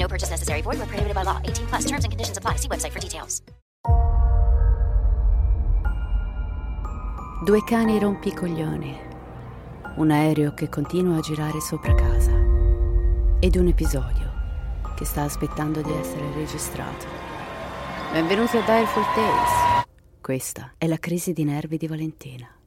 No purchase necessary. Void where prohibited by law. 18 plus. Terms and conditions apply. See website for details. Due cani rompicoglioni. Un aereo che continua a girare sopra casa. Ed un episodio che sta aspettando di essere registrato. Benvenuti a Direful Tales. Questa è la crisi di nervi di Valentina.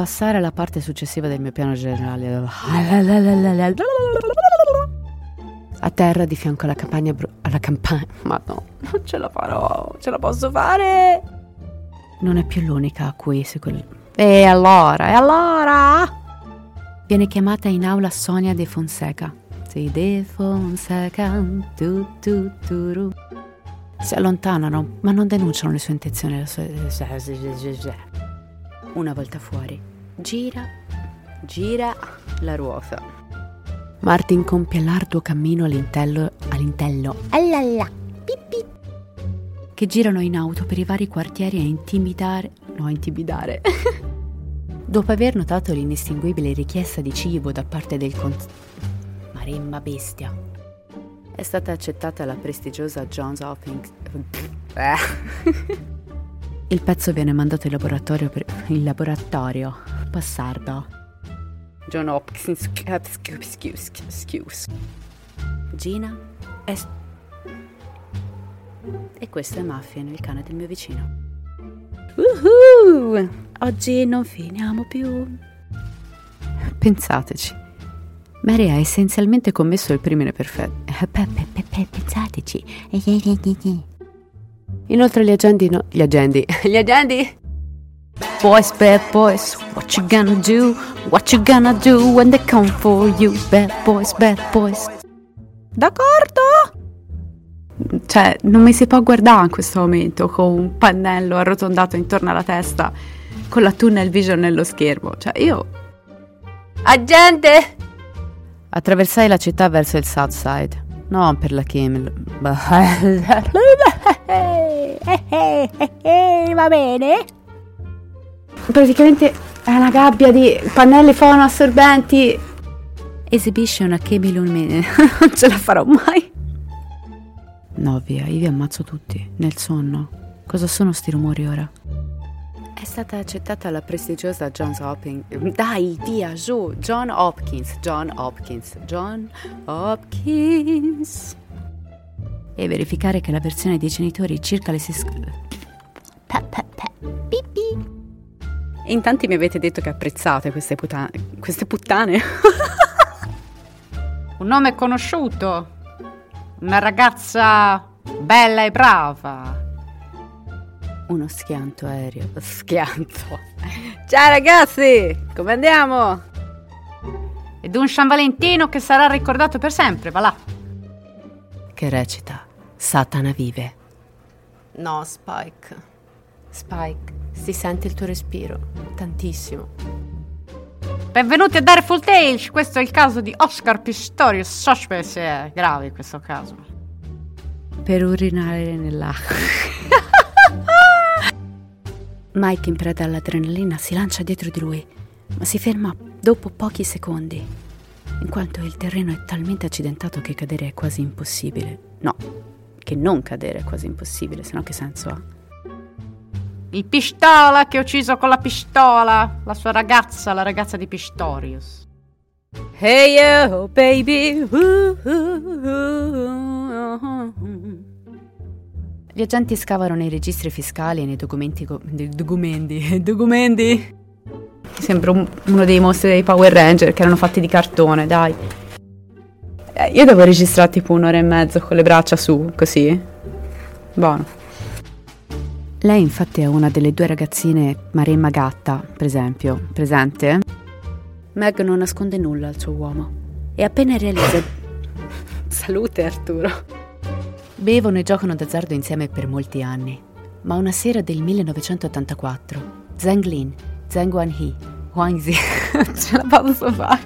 Passare alla parte successiva del mio piano generale. A terra di fianco alla campagna bru- alla campagna. Ma no, non ce la farò, ce la posso fare. Non è più l'unica a cui se quel... E allora, e allora? Viene chiamata in aula Sonia De Fonseca. Sì, De Fonseca. Tu, tu, tu, ru. Si allontanano, ma non denunciano le sue intenzioni. Una volta fuori, gira, gira la ruota. Martin compie l'arduo cammino all'intello, all'intello, allala, pipì, che girano in auto per i vari quartieri a intimidare, no, a intimidare. Dopo aver notato l'inestinguibile richiesta di cibo da parte del cons... Maremma bestia. È stata accettata la prestigiosa Johns Hopkins... Il pezzo viene mandato in laboratorio per... in laboratorio. Passardo. John Hopkins... Gina è... E questo è Muffin, il cane del mio vicino. Uhu! Oggi non finiamo più. Pensateci. Mary ha essenzialmente commesso il crimine perfetto. Pensateci. Inoltre gli agenti no... Gli agenti... Gli agenti... Boys, bad boys, what you gonna do? What you gonna do when they come for you? Bad boys, bad boys. D'accordo? Cioè, non mi si può guardare in questo momento con un pannello arrotondato intorno alla testa, con la tunnel vision nello schermo. Cioè, io... Agente! Attraversai la città verso il South Side. No, per la Kimmel. Va bene? Praticamente è una gabbia di pannelli fono assorbenti. Esibisce una Kimmel lumine. non ce la farò mai. No, via, io vi ammazzo tutti. Nel sonno. Cosa sono sti rumori ora? È stata accettata la prestigiosa Johns Hopkins. Dai, via, giù. John Hopkins. John Hopkins. John Hopkins. E verificare che la versione dei genitori circa le si... In tanti mi avete detto che apprezzate queste puttane. Queste puttane? Un nome conosciuto. Una ragazza bella e brava. Uno schianto aereo. Schianto. Ciao ragazzi, come andiamo? Ed un San Valentino che sarà ricordato per sempre, va là. Che recita Satana vive. No, Spike. Spike, si sente il tuo respiro. Tantissimo. Benvenuti a Dare Footage, questo è il caso di Oscar Pistorius, Suspect, è grave questo caso. Per urinare nell'acqua. Mike in preda all'adrenalina si lancia dietro di lui, ma si ferma dopo pochi secondi, in quanto il terreno è talmente accidentato che cadere è quasi impossibile. No, che non cadere è quasi impossibile, se no che senso ha? Il pistola che ha ucciso con la pistola la sua ragazza, la ragazza di Pistorius. Hey yo, baby. Gli agenti scavano nei registri fiscali e nei documenti. Co- documenti. documenti. Sembra un, uno dei mostri dei Power Ranger che erano fatti di cartone, dai. Eh, io devo registrare tipo un'ora e mezzo con le braccia su, così. Buono. Lei infatti è una delle due ragazzine Maremma Gatta, per esempio, presente? Meg non nasconde nulla al suo uomo e appena realizza... Salute Arturo! Bevono e giocano d'azzardo insieme per molti anni, ma una sera del 1984 Zheng Lin, Zheng Wanhee, Huang Zi... ce la posso fare?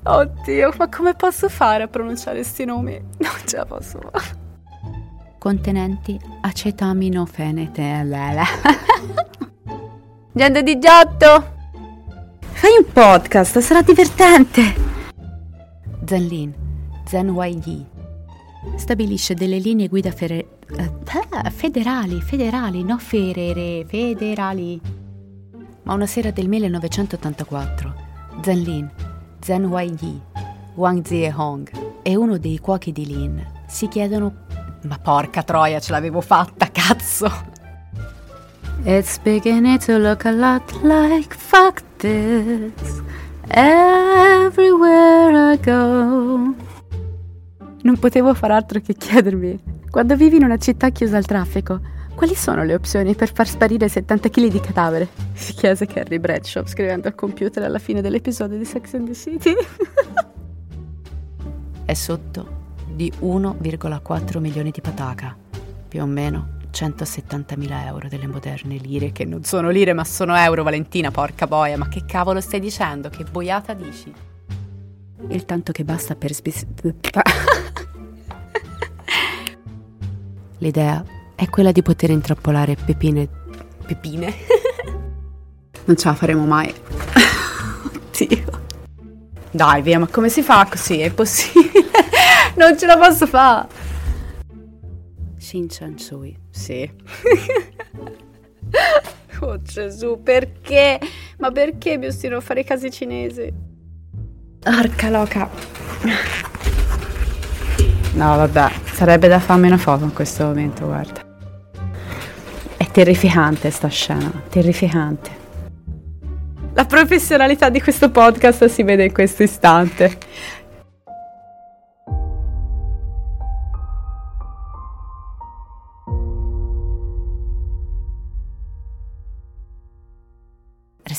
Oddio, ma come posso fare a pronunciare questi nomi? Non ce la posso fare contenenti acetaminofenete. Gente di Giotto! Fai un podcast, sarà divertente! Zenlin, Zen Yi, stabilisce delle linee guida fere- uh, federali, federali, no ferere, federali. Ma una sera del 1984, Zenlin, Zen Yi, Wang Zie Hong e uno dei cuochi di Lin si chiedono ma porca troia, ce l'avevo fatta, cazzo! It's beginning to look a lot like fuck this everywhere I go. Non potevo far altro che chiedermi, quando vivi in una città chiusa al traffico, quali sono le opzioni per far sparire 70 kg di cadavere? Si chiese Carrie Bradshaw scrivendo al computer alla fine dell'episodio di Sex and the City. È sotto di 1,4 milioni di pataka, più o meno 170.000 euro delle moderne lire, che non sono lire ma sono euro, Valentina, porca boia, ma che cavolo stai dicendo? Che boiata dici? Il tanto che basta per sbis... L'idea è quella di poter intrappolare pepine... Pepine? non ce la faremo mai. Oddio. Dai, via, ma come si fa così? È possibile? Non ce la posso fare. Shin Chan Sui, sì. oh Gesù, perché? Ma perché mi ostino a fare i casi cinesi? Arca loca. No, vabbè, sarebbe da farmi una foto in questo momento, guarda. È terrificante sta scena, terrificante. La professionalità di questo podcast si vede in questo istante.